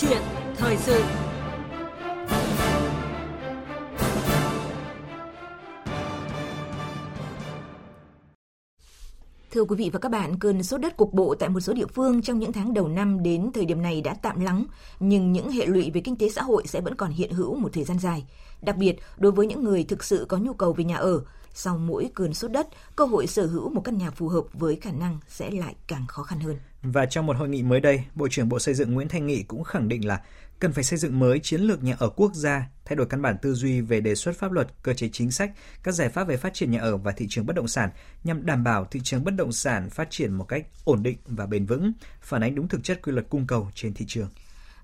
chuyện thời sự Thưa quý vị và các bạn, cơn sốt đất cục bộ tại một số địa phương trong những tháng đầu năm đến thời điểm này đã tạm lắng, nhưng những hệ lụy về kinh tế xã hội sẽ vẫn còn hiện hữu một thời gian dài. Đặc biệt, đối với những người thực sự có nhu cầu về nhà ở, sau mỗi cơn sốt đất, cơ hội sở hữu một căn nhà phù hợp với khả năng sẽ lại càng khó khăn hơn. Và trong một hội nghị mới đây, Bộ trưởng Bộ Xây dựng Nguyễn Thanh Nghị cũng khẳng định là cần phải xây dựng mới chiến lược nhà ở quốc gia, thay đổi căn bản tư duy về đề xuất pháp luật, cơ chế chính sách, các giải pháp về phát triển nhà ở và thị trường bất động sản nhằm đảm bảo thị trường bất động sản phát triển một cách ổn định và bền vững, phản ánh đúng thực chất quy luật cung cầu trên thị trường.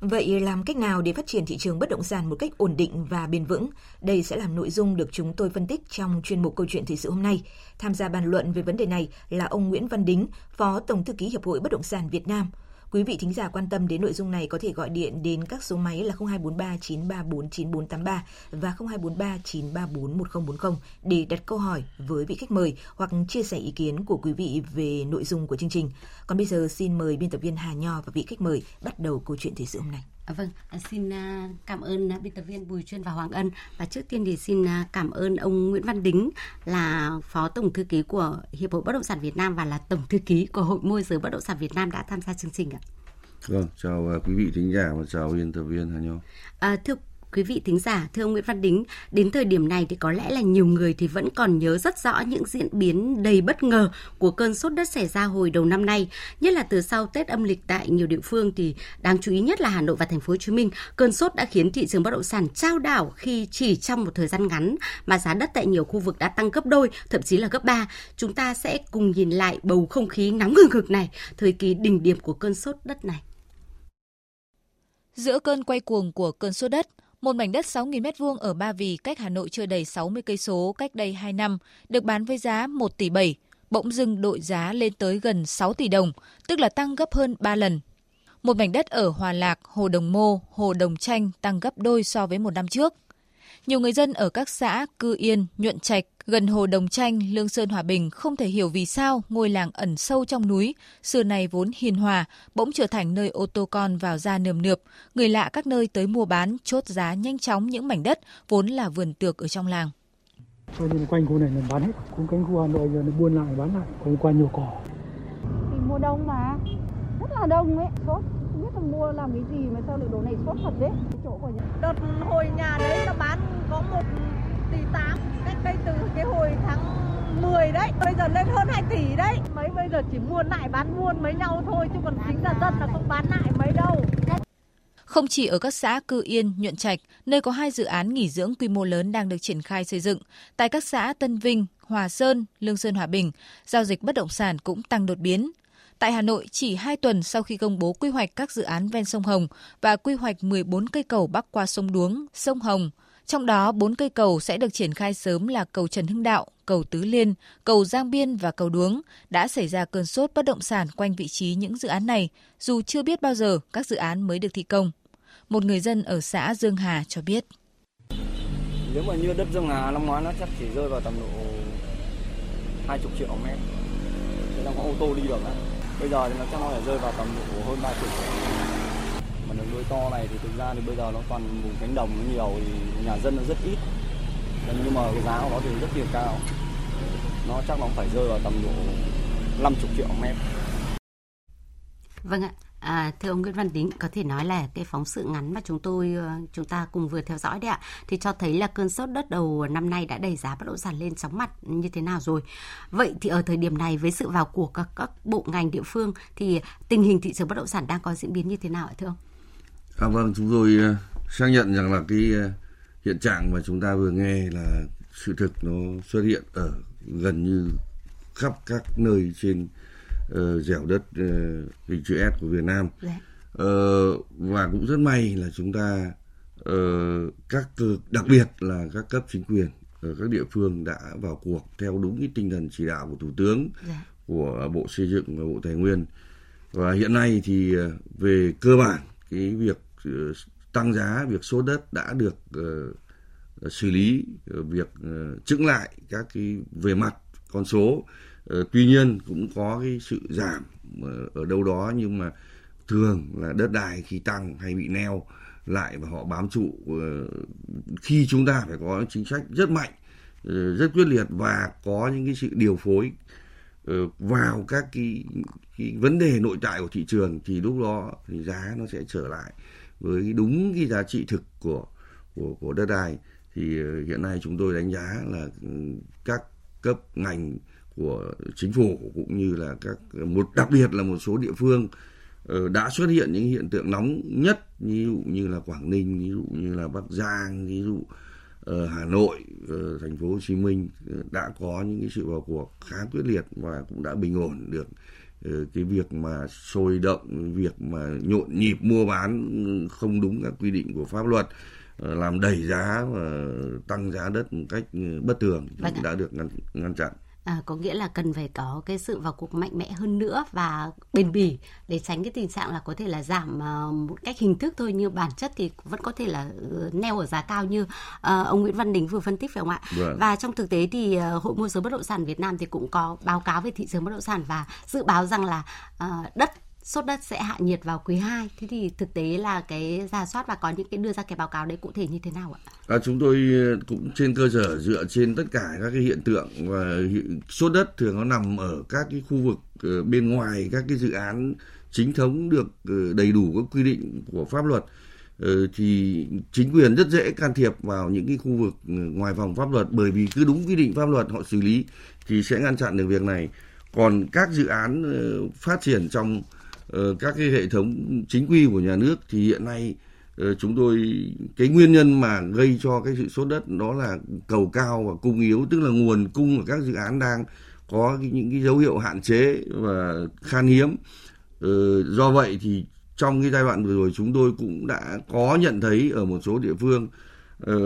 Vậy làm cách nào để phát triển thị trường bất động sản một cách ổn định và bền vững? Đây sẽ là nội dung được chúng tôi phân tích trong chuyên mục câu chuyện thời sự hôm nay. Tham gia bàn luận về vấn đề này là ông Nguyễn Văn Đính, Phó Tổng thư ký Hiệp hội Bất động sản Việt Nam. Quý vị thính giả quan tâm đến nội dung này có thể gọi điện đến các số máy là 0243 934 9483 và 0243 934 1040 để đặt câu hỏi với vị khách mời hoặc chia sẻ ý kiến của quý vị về nội dung của chương trình. Còn bây giờ xin mời biên tập viên Hà Nho và vị khách mời bắt đầu câu chuyện thời sự hôm nay. À, vâng, à, xin à, cảm ơn biên tập viên Bùi Chuyên và Hoàng Ân và trước tiên thì xin cảm ơn ông Nguyễn Văn Đính là phó tổng thư ký của Hiệp hội Bất động sản Việt Nam và là tổng thư ký của Hội môi giới bất động sản Việt Nam đã tham gia chương trình ạ. Vâng, chào quý vị thính giả và chào biên tập viên Hà Nho. À, thưa quý vị thính giả, thưa ông Nguyễn Văn Đính, đến thời điểm này thì có lẽ là nhiều người thì vẫn còn nhớ rất rõ những diễn biến đầy bất ngờ của cơn sốt đất xảy ra hồi đầu năm nay, nhất là từ sau Tết âm lịch tại nhiều địa phương thì đáng chú ý nhất là Hà Nội và thành phố Hồ Chí Minh, cơn sốt đã khiến thị trường bất động sản trao đảo khi chỉ trong một thời gian ngắn mà giá đất tại nhiều khu vực đã tăng gấp đôi, thậm chí là gấp ba. Chúng ta sẽ cùng nhìn lại bầu không khí nóng hừng hực này, thời kỳ đỉnh điểm của cơn sốt đất này. Giữa cơn quay cuồng của cơn sốt đất, một mảnh đất 6.000 m2 ở Ba Vì cách Hà Nội chưa đầy 60 cây số cách đây 2 năm được bán với giá 1 tỷ 7, bỗng dưng đội giá lên tới gần 6 tỷ đồng, tức là tăng gấp hơn 3 lần. Một mảnh đất ở Hòa Lạc, Hồ Đồng Mô, Hồ Đồng Chanh tăng gấp đôi so với một năm trước. Nhiều người dân ở các xã Cư Yên, Nhuận Trạch, gần hồ Đồng Tranh, Lương Sơn Hòa Bình không thể hiểu vì sao ngôi làng ẩn sâu trong núi, xưa này vốn hiền hòa, bỗng trở thành nơi ô tô con vào ra nườm nượp, người lạ các nơi tới mua bán, chốt giá nhanh chóng những mảnh đất vốn là vườn tược ở trong làng. Cho nên quanh khu này là bán hết, cũng cánh khu Hà Nội giờ nó buôn lại bán lại, còn qua nhiều cỏ. Thì mùa đông mà, rất là đông ấy, sốt là mua làm cái gì mà sao lại đồ này sốt thật đấy. Chỗ của nhà. Đợt hồi nhà đấy nó bán có một tỷ tám cách đây từ cái hồi tháng 10 đấy bây giờ lên hơn 2 tỷ đấy mấy bây giờ chỉ mua lại bán buôn với nhau thôi chứ còn chính là dân là không bán lại mấy đâu không chỉ ở các xã Cư Yên, Nhuận Trạch, nơi có hai dự án nghỉ dưỡng quy mô lớn đang được triển khai xây dựng, tại các xã Tân Vinh, Hòa Sơn, Lương Sơn Hòa Bình, giao dịch bất động sản cũng tăng đột biến. Tại Hà Nội, chỉ 2 tuần sau khi công bố quy hoạch các dự án ven sông Hồng và quy hoạch 14 cây cầu bắc qua sông Đuống, sông Hồng, trong đó, 4 cây cầu sẽ được triển khai sớm là cầu Trần Hưng Đạo, cầu Tứ Liên, cầu Giang Biên và cầu Đuống. Đã xảy ra cơn sốt bất động sản quanh vị trí những dự án này, dù chưa biết bao giờ các dự án mới được thi công. Một người dân ở xã Dương Hà cho biết. Nếu mà như đất Dương Hà năm ngoái nó chắc chỉ rơi vào tầm độ 20 triệu mét. Thế là có ô tô đi được đấy. Bây giờ thì nó chắc nó phải rơi vào tầm độ hơn ba triệu mà đường nuôi to này thì thực ra thì bây giờ nó toàn vùng cánh đồng nó nhiều thì nhà dân nó rất ít. Nhưng mà cái giá của nó thì rất là cao. Nó chắc nó phải rơi vào tầm độ 50 triệu mét. Vâng ạ, À, thưa ông Nguyễn Văn Đính, có thể nói là cái phóng sự ngắn mà chúng tôi ờ, chúng ta cùng vừa theo dõi đấy ạ, thì cho thấy là cơn sốt đất đầu năm nay đã đẩy giá bất động sản lên chóng mặt như thế nào rồi. Vậy thì ở thời điểm này với sự vào cuộc các các bộ ngành địa phương thì tình hình thị trường bất động sản đang có diễn biến như thế nào ạ thưa ông? À, vâng, chúng tôi ờ, xác nhận rằng là cái ờ, hiện trạng mà chúng ta vừa nghe là sự thực nó xuất hiện ở gần như khắp các nơi trên uh, dẻo đất uh, hình chữ S của Việt Nam. Uh, và cũng rất may là chúng ta uh, các đặc biệt là các cấp chính quyền ở các địa phương đã vào cuộc theo đúng cái tinh thần chỉ đạo của thủ tướng dạ. của bộ xây dựng và bộ tài nguyên và hiện nay thì về cơ bản cái việc ờ, tăng giá việc số đất đã được uh, xử lý việc uh, chững lại các cái về mặt con số uh, Ờ, tuy nhiên cũng có cái sự giảm ờ, ở đâu đó nhưng mà thường là đất đai khi tăng hay bị neo lại và họ bám trụ ờ, khi chúng ta phải có chính sách rất mạnh rất quyết liệt và có những cái sự điều phối vào các cái, cái vấn đề nội tại của thị trường thì lúc đó thì giá nó sẽ trở lại với đúng cái giá trị thực của của của đất đai. Thì hiện nay chúng tôi đánh giá là ừ, các cấp ngành của chính phủ cũng như là các một đặc biệt là một số địa phương Ờ, đã xuất hiện những hiện tượng nóng nhất ví dụ như là Quảng Ninh, ví dụ như là Bắc Giang, ví dụ ở Hà Nội, ở thành phố Hồ Chí Minh ờ, đã có những cái sự vào cuộc khá quyết liệt và cũng đã bình ổn được ờ, cái việc mà sôi động, việc mà nhộn nhịp mua bán không đúng các quy định của pháp luật làm đẩy giá và tăng giá đất một cách bất thường vâng đã được ngăn, ngăn chặn. À, có nghĩa là cần phải có cái sự vào cuộc mạnh mẽ hơn nữa và bền bỉ để tránh cái tình trạng là có thể là giảm uh, một cách hình thức thôi như bản chất thì vẫn có thể là uh, neo ở giá cao như uh, ông Nguyễn Văn Đình vừa phân tích phải không ạ? Right. Và trong thực tế thì uh, Hội môi giới bất động sản Việt Nam thì cũng có báo cáo về thị trường bất động sản và dự báo rằng là uh, đất sốt đất sẽ hạ nhiệt vào quý 2. Thế thì thực tế là cái giả soát và có những cái đưa ra cái báo cáo đấy cụ thể như thế nào ạ? À, chúng tôi ờ, cũng trên cơ sở dựa trên tất cả các cái hiện tượng và sốt đất thường nó nằm ở các cái khu vực ờ, bên ngoài các cái dự án chính thống được ờ, đầy đủ các quy định của pháp luật thì chính quyền rất dễ can thiệp vào những cái khu vực ngoài vòng pháp luật bởi vì cứ đúng quy định pháp luật họ xử lý thì sẽ ngăn chặn được việc này còn các dự án phát triển trong Ờ, các cái hệ thống chính quy của nhà nước thì hiện nay ờ, chúng tôi, cái nguyên nhân mà gây cho cái sự sốt đất đó là cầu cao và cung yếu, tức là nguồn cung của các dự án đang có những cái dấu hiệu hạn chế và khan hiếm. Ờ, do vậy thì trong cái giai đoạn vừa rồi chúng tôi cũng đã có nhận thấy ở một số địa phương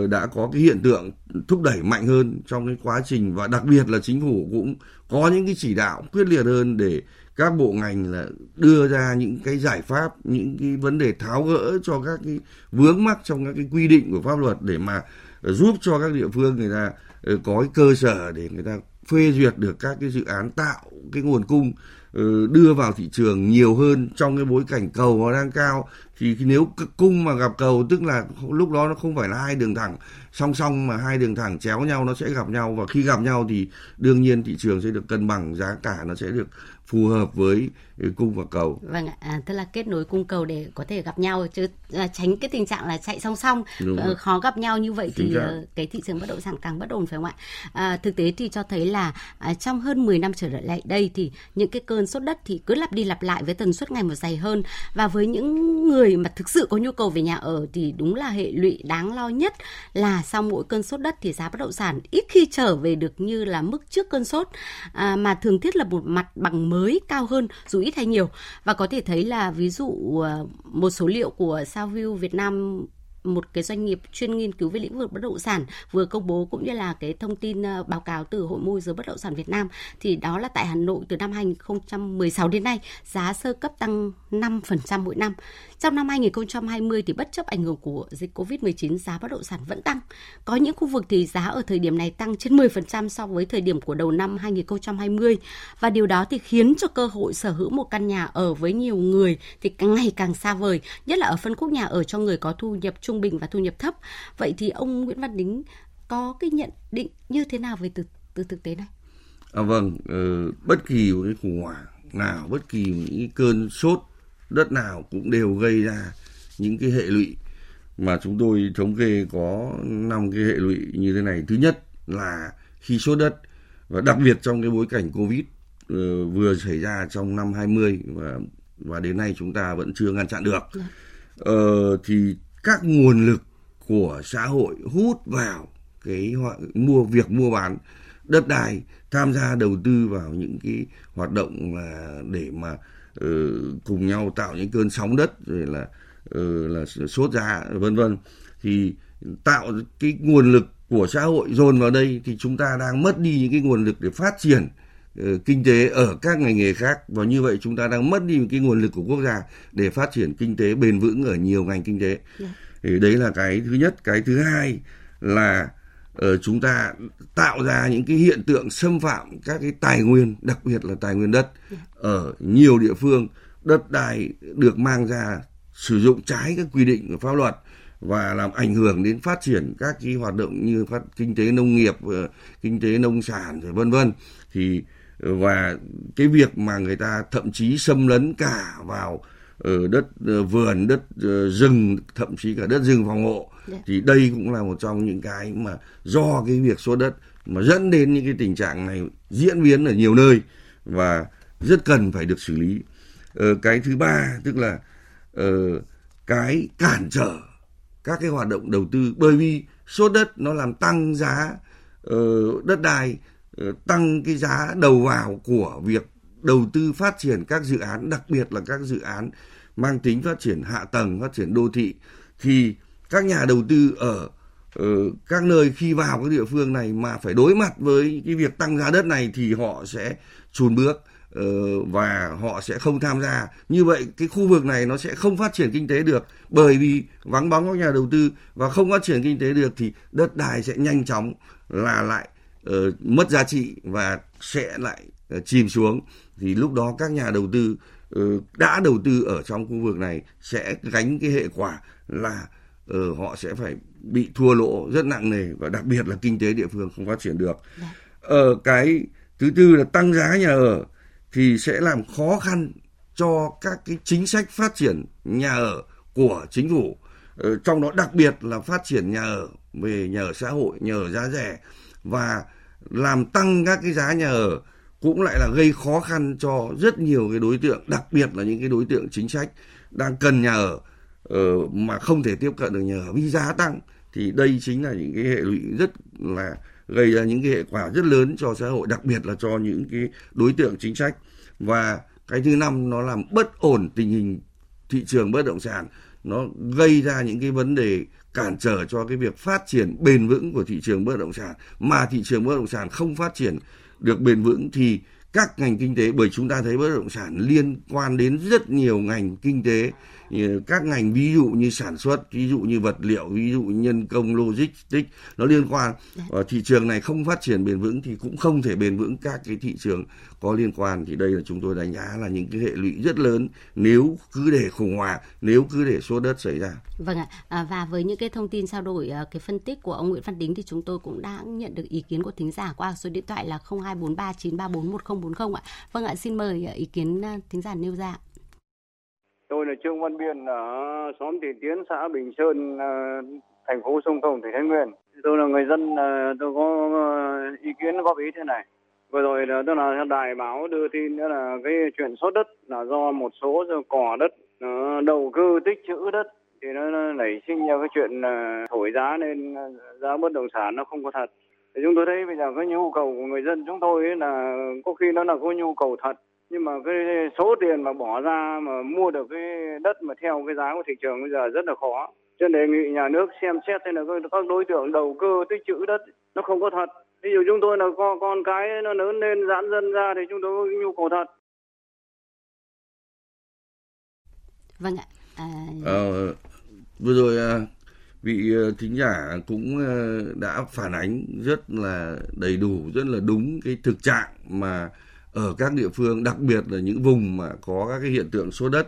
đã có cái hiện tượng thúc đẩy mạnh hơn trong cái quá trình và đặc biệt là chính phủ cũng có những cái chỉ đạo quyết liệt hơn để các bộ ngành là đưa ra những cái giải pháp, những cái vấn đề tháo gỡ cho các cái vướng mắc trong các cái quy định của pháp luật để mà giúp cho các địa phương người ta ờ, có cái cơ sở để người ta phê duyệt được các cái dự án tạo cái nguồn cung ờ, đưa vào thị trường nhiều hơn trong cái bối cảnh cầu nó đang cao. Thì nếu cung mà gặp cầu, tức là lúc đó nó không phải là hai đường thẳng song song mà hai đường thẳng chéo nhau, nó sẽ gặp nhau. Và khi gặp nhau thì đương nhiên thị trường sẽ được cân bằng, giá cả nó sẽ được phù hợp với cung và cầu. Vâng à, tức là kết nối cung cầu để có thể gặp nhau chứ à, tránh cái tình trạng là chạy song song. Uh, khó gặp nhau như vậy thì uh, cái thị trường bất động sản càng bất ổn phải không ạ? À, thực tế thì cho thấy là à, trong hơn 10 năm trở lại đây thì những cái cơn sốt đất thì cứ lặp đi lặp lại với tần suất ngày một dày hơn. Và với những người mà thực sự có nhu cầu về nhà ở thì đúng là hệ lụy đáng lo nhất là sau mỗi cơn sốt đất thì giá bất động sản ít khi trở về được như là mức trước cơn sốt. À, mà thường thiết là một mặt bằng mới cao hơn dù ít hay nhiều và có thể thấy là ví dụ ờ, một số liệu của Saview Việt Nam, một cái doanh nghiệp chuyên nghiên cứu về lĩnh vực bất động sản vừa công bố cũng như là cái thông tin ờ, báo cáo từ Hội môi giới bất động sản Việt Nam, thì đó là tại Hà Nội từ năm 2016 đến nay, giá sơ cấp tăng 5% mỗi năm. Trong năm 2020 thì bất chấp ảnh hưởng của dịch Covid-19 giá bất động sản vẫn tăng. Có những khu vực thì giá ở thời điểm này tăng trên 10% so với thời điểm của đầu năm 2020 và điều đó thì khiến cho cơ hội sở hữu một căn nhà ở với nhiều người thì càng ngày càng xa vời, nhất là ở phân khúc nhà ở cho người có thu nhập trung bình và thu nhập thấp. Vậy thì ông Nguyễn Văn Đính có cái nhận định như thế nào về từ từ thực tế này? À, vâng, uh, bất kỳ một cái khủng hoảng nào, bất kỳ những cơn sốt đất nào cũng đều gây ra những cái hệ lụy mà chúng tôi thống kê có năm cái hệ lụy như thế này. Thứ nhất là khi sốt đất và đặc biệt trong cái bối cảnh Covid uh, vừa xảy ra trong năm 20 và và đến nay chúng ta vẫn chưa ngăn chặn được. Uh, thì các nguồn lực của xã hội hút vào cái mua việc mua bán đất đai tham gia đầu tư vào những cái hoạt động là để mà cùng nhau tạo những cơn sóng đất rồi là uh, là sốt giá vân vân. Thì tạo cái nguồn lực của xã hội dồn vào đây thì chúng ta đang mất đi những cái nguồn lực để phát triển uh, kinh tế ở các ngành nghề khác. Và như vậy chúng ta đang mất đi cái nguồn lực của quốc gia để phát triển kinh tế bền vững ở nhiều ngành kinh tế. Dạ. Thì đấy là cái thứ nhất. Cái thứ hai là chúng ta tạo ra những cái hiện tượng xâm phạm các cái tài nguyên đặc biệt là tài nguyên đất. Ở nhiều địa phương đất đai được mang ra sử dụng trái các quy định của pháp luật và làm ảnh hưởng đến phát triển các cái hoạt động như phát kinh tế nông nghiệp, ờ, kinh tế nông sản rồi vân vân. Thì và cái việc mà người ta thậm chí xâm lấn cả vào ở đất ờ, vườn đất ờ, rừng thậm chí cả đất rừng phòng hộ yeah. Dạ. thì đây cũng là một trong những cái mà do cái việc số đất mà dẫn đến những cái tình trạng này diễn biến ở nhiều nơi và rất cần phải được xử lý ờ, cái thứ ba tức là uh, cái cản trở các cái hoạt động đầu tư bởi vì số đất nó làm tăng giá uh, đất đai uh, tăng cái giá đầu vào của việc đầu tư phát triển các dự án đặc biệt là các dự án mang tính phát triển hạ tầng phát triển đô thị thì các nhà đầu tư ở uh, các nơi khi vào các địa phương này mà phải đối mặt với cái việc tăng giá đất này thì họ sẽ chùn bước ờ, và họ sẽ không tham gia. Như vậy cái khu vực này nó sẽ không phát triển kinh tế được bởi vì vắng bóng các nhà đầu tư và không phát triển kinh tế được thì đất đai sẽ nhanh chóng là lại uh, mất giá trị và sẽ lại uh, chìm xuống thì lúc đó các nhà đầu tư uh, đã đầu tư ở trong khu vực này sẽ gánh cái hệ quả là uh, họ sẽ phải bị thua lỗ rất nặng nề và đặc biệt là kinh tế địa phương không phát triển được. Dạ. Ở uh, cái thứ tư là tăng giá nhà ở thì sẽ làm khó khăn cho các cái chính sách phát triển nhà ở của chính phủ. Uh, trong đó đặc biệt là phát triển nhà ở về nhà ở xã hội, nhà ở giá rẻ và làm tăng các cái giá nhà ở cũng lại là gây khó khăn cho rất nhiều cái đối tượng đặc biệt là những cái đối tượng chính sách đang cần nhà ở uh, mà không thể tiếp cận được nhà ở. Vì giá tăng thì đây chính là những cái hệ lụy rất là gây ra những cái hệ quả rất lớn cho xã hội đặc biệt là cho những cái đối tượng chính sách. Và cái thứ năm nó làm bất ổn tình hình thị trường bất động sản. Nó gây ra những cái vấn đề cản trở cho cái việc phát triển bền vững của thị trường bất động sản. Mà thị trường bất động sản không phát triển được bền vững thì các ngành kinh tế, bởi chúng ta thấy bất động sản liên quan đến rất nhiều ngành kinh tế các ngành ví dụ như sản xuất ví dụ như vật liệu ví dụ nhân công logistics nó liên quan. Ở thị trường này không phát triển bền vững thì cũng không thể bền vững các cái thị trường có liên quan. Thì đây là chúng tôi đánh giá là những cái hệ lụy rất lớn nếu cứ để khủng hoảng nếu cứ để số đất xảy ra. Vâng ạ. À, và với những cái thông tin trao đổi à, cái phân tích của ông Nguyễn Văn Đính thì chúng tôi cũng đã nhận được ý kiến của thính giả qua số điện thoại là 0243934140 ạ. Vâng ạ xin mời à, ý kiến thính giả nêu ra Tôi là Trương Văn Biên ở xóm Tiền Tiến, xã Bình Sơn, ờ, thành phố Sông Công, tỉnh Thái Nguyên. Tôi là người dân, ờ, tôi có ờ, ý kiến góp ý thế này. Vừa rồi là tức là đài báo đưa tin đó là cái chuyện sốt đất là do một số cỏ đất đầu cơ tích trữ đất thì nó nảy sinh ra cái chuyện thổi giá nên giá bất động sản nó không có thật. Thì chúng tôi thấy bây giờ cái nhu cầu của người dân chúng tôi là có khi nó là có nhu cầu thật nhưng mà cái số tiền mà bỏ ra mà mua được cái đất mà theo cái giá của thị trường bây giờ rất là khó. Cho nên đề nghị nhà nước xem xét thế là các đối tượng đầu cơ tích trữ đất nó không có thật. Ví dụ chúng tôi là con con cái nó lớn lên giãn dân ra thì chúng tôi có nhu cầu thật. Vâng ạ. À... ờ, vừa rồi à, vị à, thính giả cũng à, đã phản ánh rất là đầy đủ rất là đúng cái thực trạng mà ở các địa phương đặc biệt là những vùng mà có các cái hiện tượng số đất.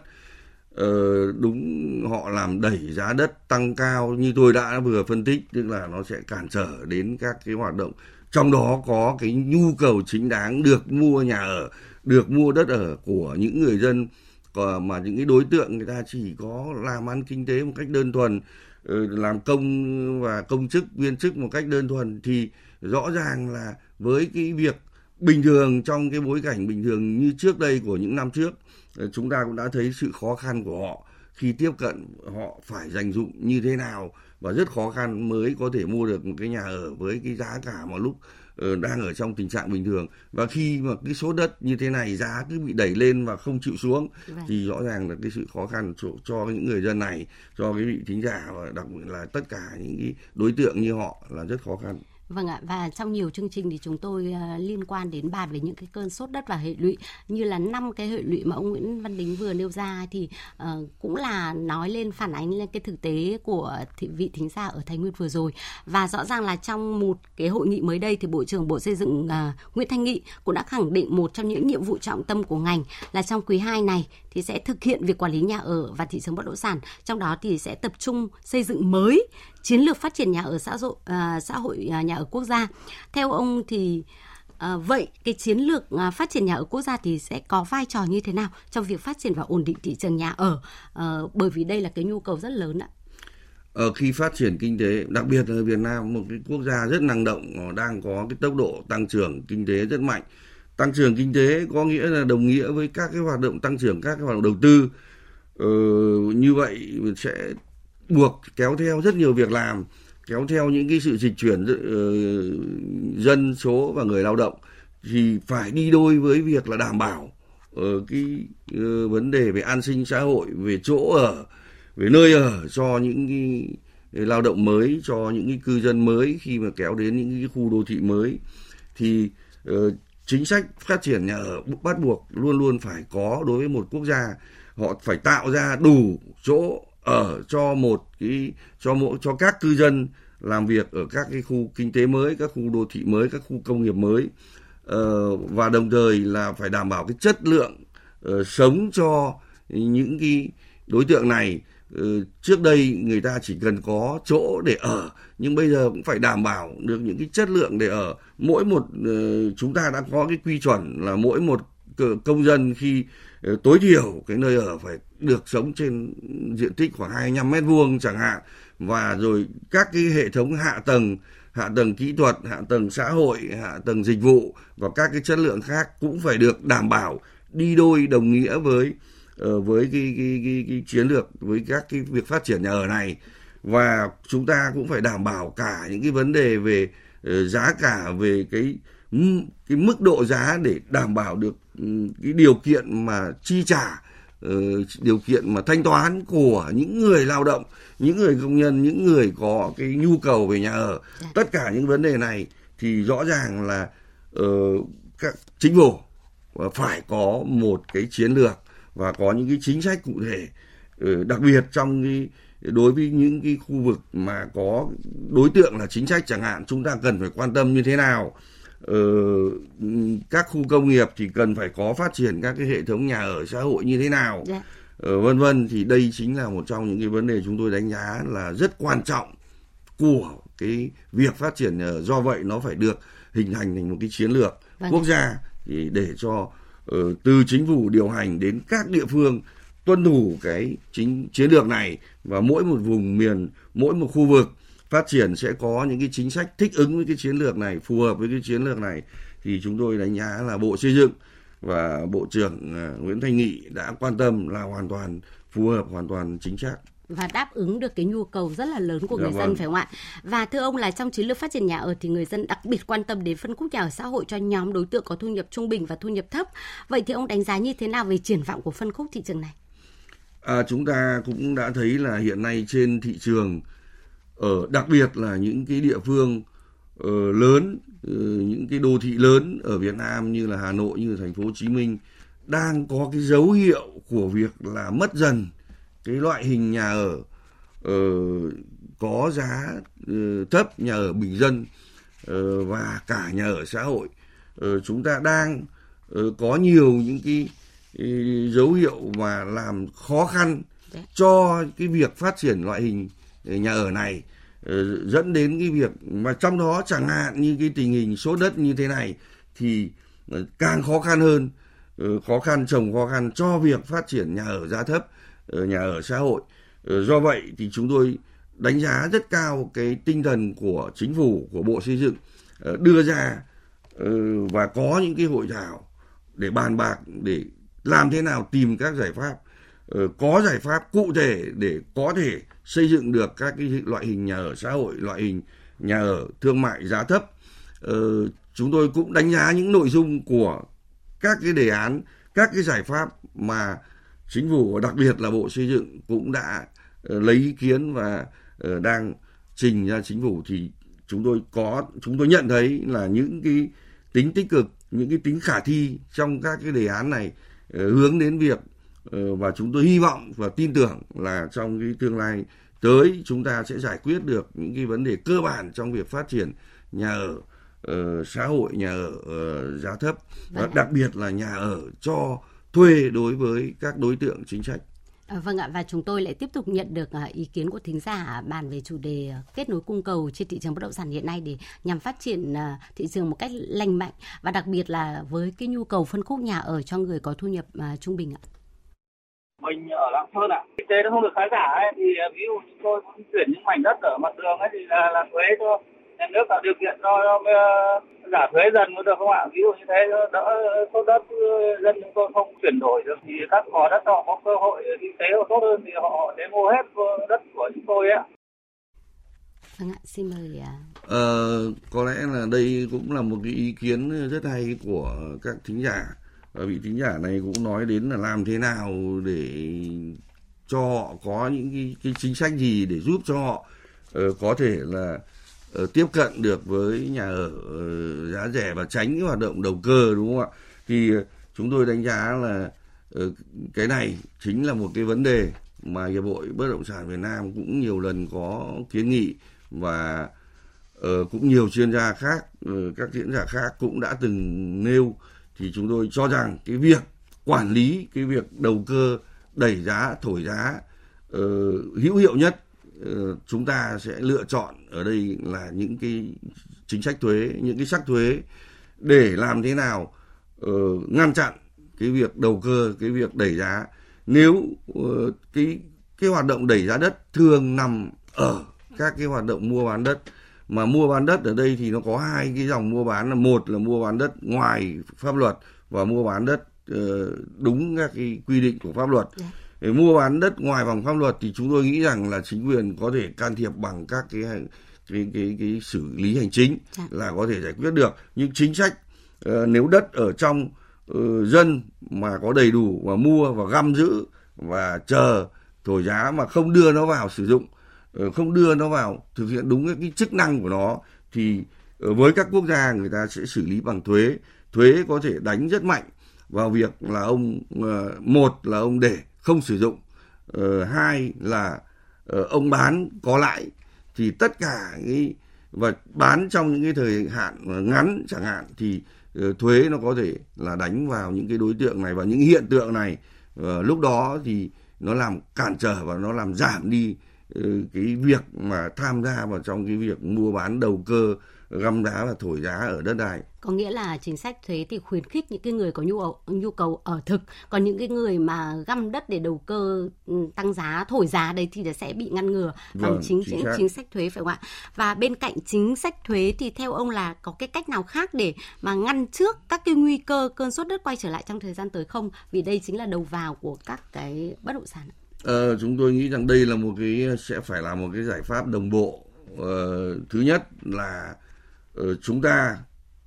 Ờ, đúng họ làm đẩy giá đất tăng cao như tôi đã vừa phân tích tức là nó sẽ cản trở đến các cái hoạt động. Trong đó có cái nhu cầu chính đáng được mua nhà ở được mua đất ở của những người dân ờ, mà những cái đối tượng người ta chỉ có làm ăn kinh tế một cách đơn thuần ờ, làm công và công chức viên chức một cách đơn thuần thì rõ ràng là với cái việc bình thường trong cái bối cảnh bình thường như trước đây của những năm trước ờ, chúng ta cũng đã thấy sự khó khăn của họ khi tiếp cận họ phải dành dụng như thế nào và rất khó khăn mới có thể mua được một cái nhà ở với cái giá cả một lúc ờ, đang ở trong tình trạng bình thường và khi mà cái số đất như thế này giá cứ bị đẩy lên và không chịu xuống vâng. thì rõ ràng là cái sự khó khăn cho, cho những người dân này cho cái vị thính giả và đặc biệt là tất cả những cái đối tượng như họ là rất khó khăn Vâng ạ và trong nhiều chương trình thì chúng tôi uh, liên quan đến bàn về những cái cơn sốt đất và hệ lụy như là năm cái hệ lụy mà ông Nguyễn Văn Đính vừa nêu ra thì uh, cũng là nói lên phản ánh lên cái thực tế của thị, vị thính giả ở Thái Nguyên vừa rồi. Và rõ ràng là trong một cái hội nghị mới đây thì Bộ trưởng Bộ Xây dựng uh, Nguyễn Thanh Nghị cũng đã khẳng định một trong những nhiệm vụ trọng tâm của ngành là trong quý 2 này thì sẽ thực hiện việc quản lý nhà ở và thị trường bất động sản. Trong đó thì sẽ tập trung xây dựng mới chiến lược phát triển nhà ở xã hội à, xã hội à, nhà ở quốc gia. Theo ông thì À, vậy cái chiến lược à, phát triển nhà ở quốc gia thì sẽ có vai trò như thế nào trong việc phát triển và ổn định thị trường nhà ở à, bởi vì đây là cái nhu cầu rất lớn ạ. Ở khi phát triển kinh tế, đặc biệt là Việt Nam một cái quốc gia rất năng động, đang có cái tốc độ tăng trưởng kinh tế rất mạnh. Tăng trưởng kinh tế có nghĩa là đồng nghĩa với các cái hoạt động tăng trưởng các cái hoạt động đầu tư. Ờ, như vậy sẽ buộc kéo theo rất nhiều việc làm kéo theo những cái sự dịch chuyển uh, dân số và người lao động thì phải đi đôi với việc là đảm bảo uh, cái uh, vấn đề về an sinh xã hội về chỗ ở về nơi ở cho những cái lao động mới cho những cái cư dân mới khi mà kéo đến những cái khu đô thị mới. Thì uh, chính sách phát triển nhà ở bắt buộc luôn luôn phải có đối với một quốc gia. Họ phải tạo ra đủ chỗ ở cho một cái cho mỗi cho các cư dân làm việc ở các cái khu kinh tế mới, các khu đô thị mới, các khu công nghiệp mới. Ờ, và đồng thời là phải đảm bảo cái chất lượng uh, sống cho những cái đối tượng này. Uh, trước đây người ta chỉ cần có chỗ để ở nhưng bây giờ cũng phải đảm bảo được những cái chất lượng để ở. Mỗi một uh, chúng ta đã có cái quy chuẩn là mỗi một công dân khi ờ, tối thiểu cái nơi ở phải được sống trên diện tích khoảng 25 mét vuông chẳng hạn. Và rồi các cái hệ thống hạ tầng hạ tầng kỹ thuật hạ tầng xã hội hạ tầng dịch vụ và các cái chất lượng khác cũng phải được đảm bảo đi đôi đồng nghĩa với ờ, với cái, cái, cái, cái chiến lược với các cái việc phát triển nhà ở này. Và chúng ta cũng phải đảm bảo cả những cái vấn đề về ờ, giá cả về cái cái mức độ giá để đảm bảo được cái điều kiện mà chi trả ờ, điều kiện mà thanh toán của những người lao động những người công nhân những người có cái nhu cầu về nhà ở dạ. tất cả những vấn đề này thì rõ ràng là uh, các chính phủ phải có một cái chiến lược và có những cái chính sách cụ thể uh, đặc biệt trong cái đối với những cái khu vực mà có đối tượng là chính sách chẳng hạn chúng ta cần phải quan tâm như thế nào các khu công nghiệp thì cần phải có phát triển các cái hệ thống nhà ở xã hội như thế nào yeah. Dạ. uh, vân vân thì đây chính là một trong những cái vấn đề chúng tôi đánh giá là rất quan trọng của cái việc phát triển nhà do vậy nó phải được hình thành thành một cái chiến lược vâng. quốc gia thì để cho uh, từ chính phủ điều hành đến các địa phương tuân thủ cái chính chiến lược này và mỗi một vùng miền mỗi một khu vực phát triển sẽ có những cái chính sách thích ứng với cái chiến lược này phù hợp với cái chiến lược này thì chúng tôi đánh giá là bộ xây dựng và bộ trưởng à, Nguyễn Thanh Nghị đã quan tâm là hoàn toàn phù hợp hoàn toàn chính xác và đáp ứng được cái nhu cầu rất là lớn của dạ người vâng. dân phải không ạ? Và thưa ông là trong chiến lược phát triển nhà ở thì người dân đặc biệt quan tâm đến phân khúc nhà ở xã hội cho nhóm đối tượng có thu nhập trung bình và thu nhập thấp. Vậy thì ông đánh giá như thế nào về triển vọng của phân khúc thị trường này? À, chúng ta cũng đã thấy là hiện nay trên thị trường ở đặc biệt là những cái địa phương uh, lớn uh, những cái đô thị lớn ở Việt Nam như là Hà Nội như là thành phố Hồ Chí Minh đang có cái dấu hiệu của việc là mất dần cái loại hình nhà ở uh, có giá uh, thấp nhà ở bình dân uh, và cả nhà ở xã hội uh, chúng ta đang uh, có nhiều những cái uh, dấu hiệu mà làm khó khăn dạ. cho cái việc phát triển loại hình nhà ở này ờ, dẫn đến cái việc mà trong đó chẳng hạn như cái tình hình số đất như thế này thì ờ, càng khó khăn hơn ờ, khó khăn, trồng khó khăn cho việc phát triển nhà ở giá thấp nhà ở xã hội. Do vậy thì chúng tôi đánh giá rất cao cái tinh thần của chính phủ, của bộ xây dựng đưa ra và có những cái hội thảo để bàn bạc, để làm thế nào tìm các giải pháp có giải pháp cụ thể để có thể xây dựng được các cái loại hình nhà ở xã hội, loại hình nhà ở thương mại giá thấp. Ờ, chúng tôi cũng đánh giá những nội dung của các cái đề án, các cái giải pháp mà chính phủ và đặc biệt là bộ xây dựng cũng đã uh, lấy ý kiến và uh, đang trình ra chính phủ thì chúng tôi có chúng tôi nhận thấy là những cái tính tích cực những cái tính khả thi trong các cái đề án này ờ, hướng đến việc và chúng tôi hy vọng và tin tưởng là trong cái tương lai tới chúng ta sẽ giải quyết được những cái vấn đề cơ bản trong việc phát triển nhà ở uh, xã hội nhà ở uh, giá thấp. Và vâng đặc biệt là nhà ở cho thuê đối với các đối tượng chính sách. À, vâng ạ và chúng tôi lại tiếp tục nhận được uh, ý kiến của thính giả bàn về chủ đề uh, kết nối cung cầu trên thị trường bất động sản hiện nay để nhằm phát triển uh, thị trường một cách lành mạnh và đặc biệt là với cái nhu cầu phân khúc nhà ở cho người có thu nhập trung bình ạ mình ở Lạng Sơn ạ. À. Kinh tế nó không được khá giả ấy, thì à, ví dụ chúng tôi chuyển những mảnh đất ở mặt đường ấy thì là, là thuế cho nhà nước tạo điều kiện cho, cho uh, giả thuế dần có được không ạ? Ví dụ như thế đỡ số đất dân chúng tôi không chuyển đổi được thì các mỏ đất họ có cơ hội kinh tế tốt hơn thì họ đến mua hết đất của chúng tôi ấy. Vâng ạ, xin mời ạ. Ờ, có lẽ là đây cũng là một cái ý kiến rất hay của các thính giả vị thính giả này cũng nói đến là làm thế nào để cho họ có những cái, cái chính sách gì để giúp cho họ uh, có thể là uh, tiếp cận được với nhà ở uh, giá rẻ và tránh cái hoạt động đầu cơ đúng không ạ? Thì uh, chúng tôi đánh giá là uh, cái này chính là một cái vấn đề mà hiệp hội bất động sản Việt Nam cũng nhiều lần có kiến nghị và uh, cũng nhiều chuyên gia khác uh, các diễn giả khác cũng đã từng nêu thì chúng tôi cho rằng cái việc quản lý cái việc đầu cơ đẩy giá thổi giá uh, hữu hiệu nhất uh, chúng ta sẽ lựa chọn ở đây là những cái chính sách thuế những cái sắc thuế để làm thế nào uh, ngăn chặn cái việc đầu cơ cái việc đẩy giá. Nếu uh, cái cái hoạt động đẩy giá đất thường nằm ở các cái hoạt động mua bán đất mà mua bán đất ở đây thì nó có hai cái dòng mua bán là một là mua bán đất ngoài pháp luật và mua bán đất uh, đúng các cái quy định của pháp luật yeah. Dạ. để mua bán đất ngoài vòng pháp luật thì chúng tôi nghĩ rằng là chính quyền có thể can thiệp bằng các cái cái cái, cái xử lý hành chính yeah. Dạ. là có thể giải quyết được nhưng chính sách uh, nếu đất ở trong uh, dân mà có đầy đủ và mua và găm giữ và chờ thổi giá mà không đưa nó vào sử dụng Ờ, Ờ, không đưa nó vào, thực hiện đúng cái chức năng của nó, thì ờ, với các quốc gia người ta sẽ xử lý bằng thuế. Thuế có thể đánh rất mạnh vào việc là ông ờ, một là ông để không sử dụng hai là ông bán có lãi. Thì tất cả cái và bán trong những cái thời hạn ngắn chẳng hạn thì thuế nó có thể là đánh vào những cái đối tượng này và những hiện tượng này. Lúc đó thì nó làm cản trở và nó làm giảm đi cái việc mà tham gia vào trong cái việc mua bán đầu cơ găm đá và thổi giá ở đất đai. Có nghĩa là chính sách thuế thì khuyến khích những cái người có nhu cầu nhu cầu ở thực, còn những cái người mà găm đất để đầu cơ ừ, tăng giá, thổi giá đấy thì sẽ bị ngăn ngừa bằng vâng, chính chính, chính sách thuế phải không ạ? Và bên cạnh chính sách thuế thì theo ông là có cái cách nào khác để mà ngăn trước các cái nguy cơ cơn sốt đất quay trở lại trong thời gian tới không? Vì đây chính là đầu vào của các cái bất động sản. Ờ, chúng tôi nghĩ rằng đây là một cái sẽ phải là một cái giải pháp đồng bộ. Ờ, thứ nhất là uh, chúng ta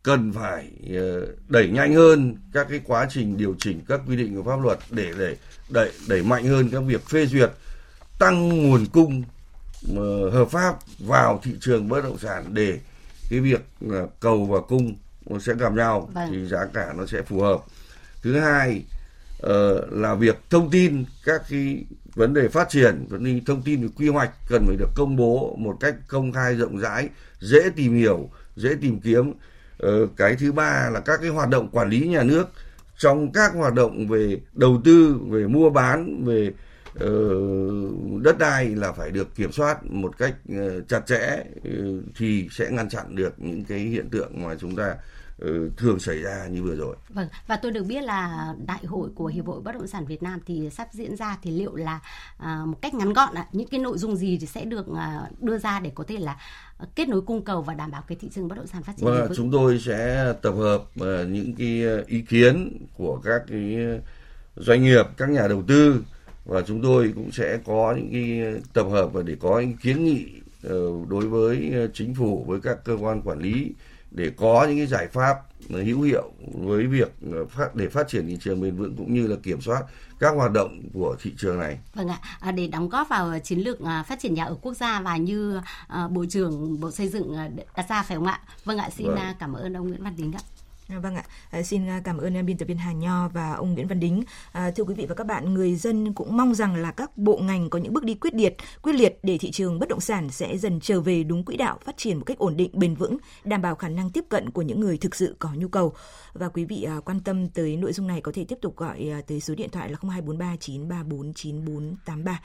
cần phải uh, đẩy nhanh hơn các cái quá trình điều chỉnh các quy định của pháp luật để để đẩy đẩy mạnh hơn các việc phê duyệt tăng nguồn cung uh, hợp pháp vào thị trường bất động sản để cái việc cầu và cung nó sẽ gặp nhau vâng. thì giá cả nó sẽ phù hợp. Thứ hai là việc thông tin các cái vấn đề phát triển vấn đề thông tin về quy hoạch cần phải được công bố một cách công khai rộng rãi dễ tìm hiểu dễ tìm kiếm. Ờ, cái thứ ba là các cái hoạt động quản lý nhà nước. Trong các hoạt động về đầu tư về mua bán về uh, đất đai là phải được kiểm soát một cách uh, chặt chẽ uh, thì sẽ ngăn chặn được những cái hiện tượng mà chúng ta thường xảy ra như vừa rồi. Vâng, và tôi được biết là đại hội của Hiệp hội Bất động sản Việt Nam thì sắp diễn ra thì liệu là à, một cách ngắn gọn ạ, những cái nội dung gì thì sẽ được à, đưa ra để có thể là kết nối cung cầu và đảm bảo cái thị trường bất động sản phát triển. Vâng, chúng tôi sẽ tập hợp uh, những cái ý kiến của các cái doanh nghiệp, các nhà đầu tư và chúng tôi cũng sẽ có những cái tập hợp và để có những kiến nghị đối với chính phủ với các cơ quan quản lý để có những cái giải pháp hữu hiệu với việc phát để phát triển thị trường bền vững cũng như là kiểm soát các hoạt động của thị trường này. Vâng ạ, à, để đóng góp vào chiến lược à, phát triển nhà ở quốc gia và như Bộ trưởng Bộ Xây dựng đặt ra phải không ạ? Vâng ạ, xin vâng. cảm ơn ông Nguyễn Văn Đính ạ. À, vâng ạ, à, xin à, cảm ơn à, biên tập viên Hà Nho và ông Nguyễn Văn Đính. À, thưa quý vị và các bạn, người dân cũng mong rằng là các bộ ngành có những bước đi quyết liệt, quyết liệt để thị trường bất động sản sẽ dần trở về đúng quỹ đạo, phát triển một cách ổn định, bền vững, đảm bảo khả năng tiếp cận của những người thực sự có nhu cầu. Và quý vị à, quan tâm tới nội dung này có thể tiếp tục gọi à, tới số điện thoại là 0243 934 9483